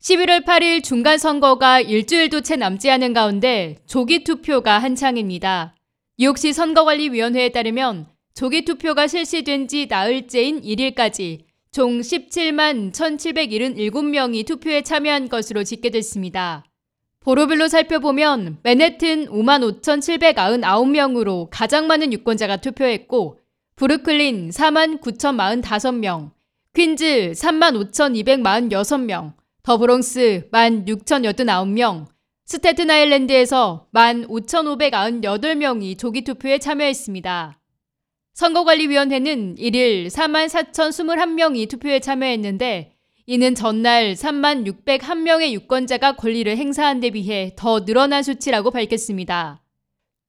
11월 8일 중간 선거가 일주일도 채 남지 않은 가운데 조기 투표가 한창입니다. 뉴욕시 선거관리위원회에 따르면 조기 투표가 실시된 지 나흘째인 1일까지 총 17만 1,777명이 투표에 참여한 것으로 집계됐습니다. 보로별로 살펴보면 맨해튼 5만 5,799명으로 가장 많은 유권자가 투표했고 브루클린 4만 9,045명, 퀸즈 3만 5,246명, 더브롱스 1만 6,089명, 스태튼 아일랜드에서 1만 5,598명이 조기 투표에 참여했습니다. 선거관리위원회는 1일 4만 4,021명이 투표에 참여했는데 이는 전날 3만 601명의 유권자가 권리를 행사한 데 비해 더 늘어난 수치라고 밝혔습니다.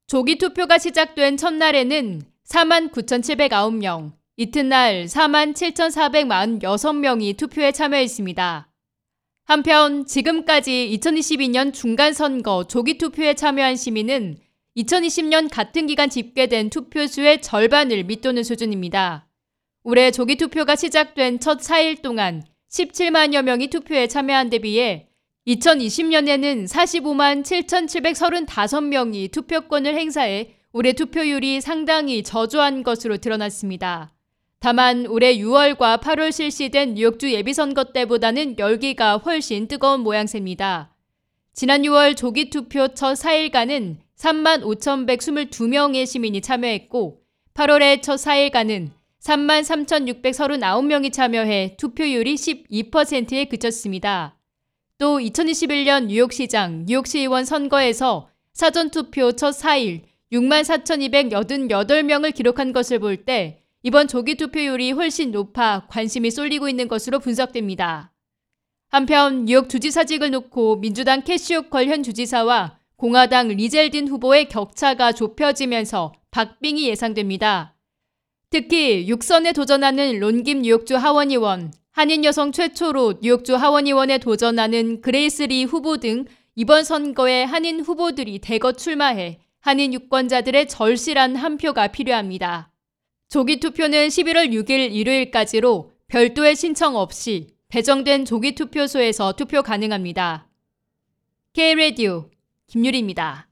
조기 투표가 시작된 첫날에는 4만 9,709명, 이튿날 4만 7,446명이 투표에 참여했습니다. 한편 지금까지 2022년 중간선거 조기 투표에 참여한 시민은 2020년 같은 기간 집계된 투표수의 절반을 밑도는 수준입니다. 올해 조기 투표가 시작된 첫 4일 동안 17만여 명이 투표에 참여한 데 비해 2020년에는 45만 7,735명이 투표권을 행사해 올해 투표율이 상당히 저조한 것으로 드러났습니다. 다만 올해 6월과 8월 실시된 뉴욕주 예비선거 때보다는 열기가 훨씬 뜨거운 모양새입니다. 지난 6월 조기 투표 첫 4일간은 3만 5,122명의 시민이 참여했고 8월의 첫 4일간은 3만 3,639명이 참여해 투표율이 12%에 그쳤습니다. 또 2021년 뉴욕시장, 뉴욕시의원 선거에서 사전투표 첫 4일 6만 4,288명을 기록한 것을 볼 때 이번 조기 투표율이 훨씬 높아 관심이 쏠리고 있는 것으로 분석됩니다. 한편 뉴욕 주지사직을 놓고 민주당 캐시 호컬 현 주지사와 공화당 리 젤딘 후보의 격차가 좁혀지면서 박빙이 예상됩니다. 특히 육선에 도전하는 론김 뉴욕주 하원의원, 한인 여성 최초로 뉴욕주 하원의원에 도전하는 그레이스 리 후보 등 이번 선거에 한인 후보들이 대거 출마해 한인 유권자들의 절실한 한 표가 필요합니다. 조기 투표는 11월 6일 일요일까지로 별도의 신청 없이 배정된 조기 투표소에서 투표 가능합니다. K-Radio 김유리입니다.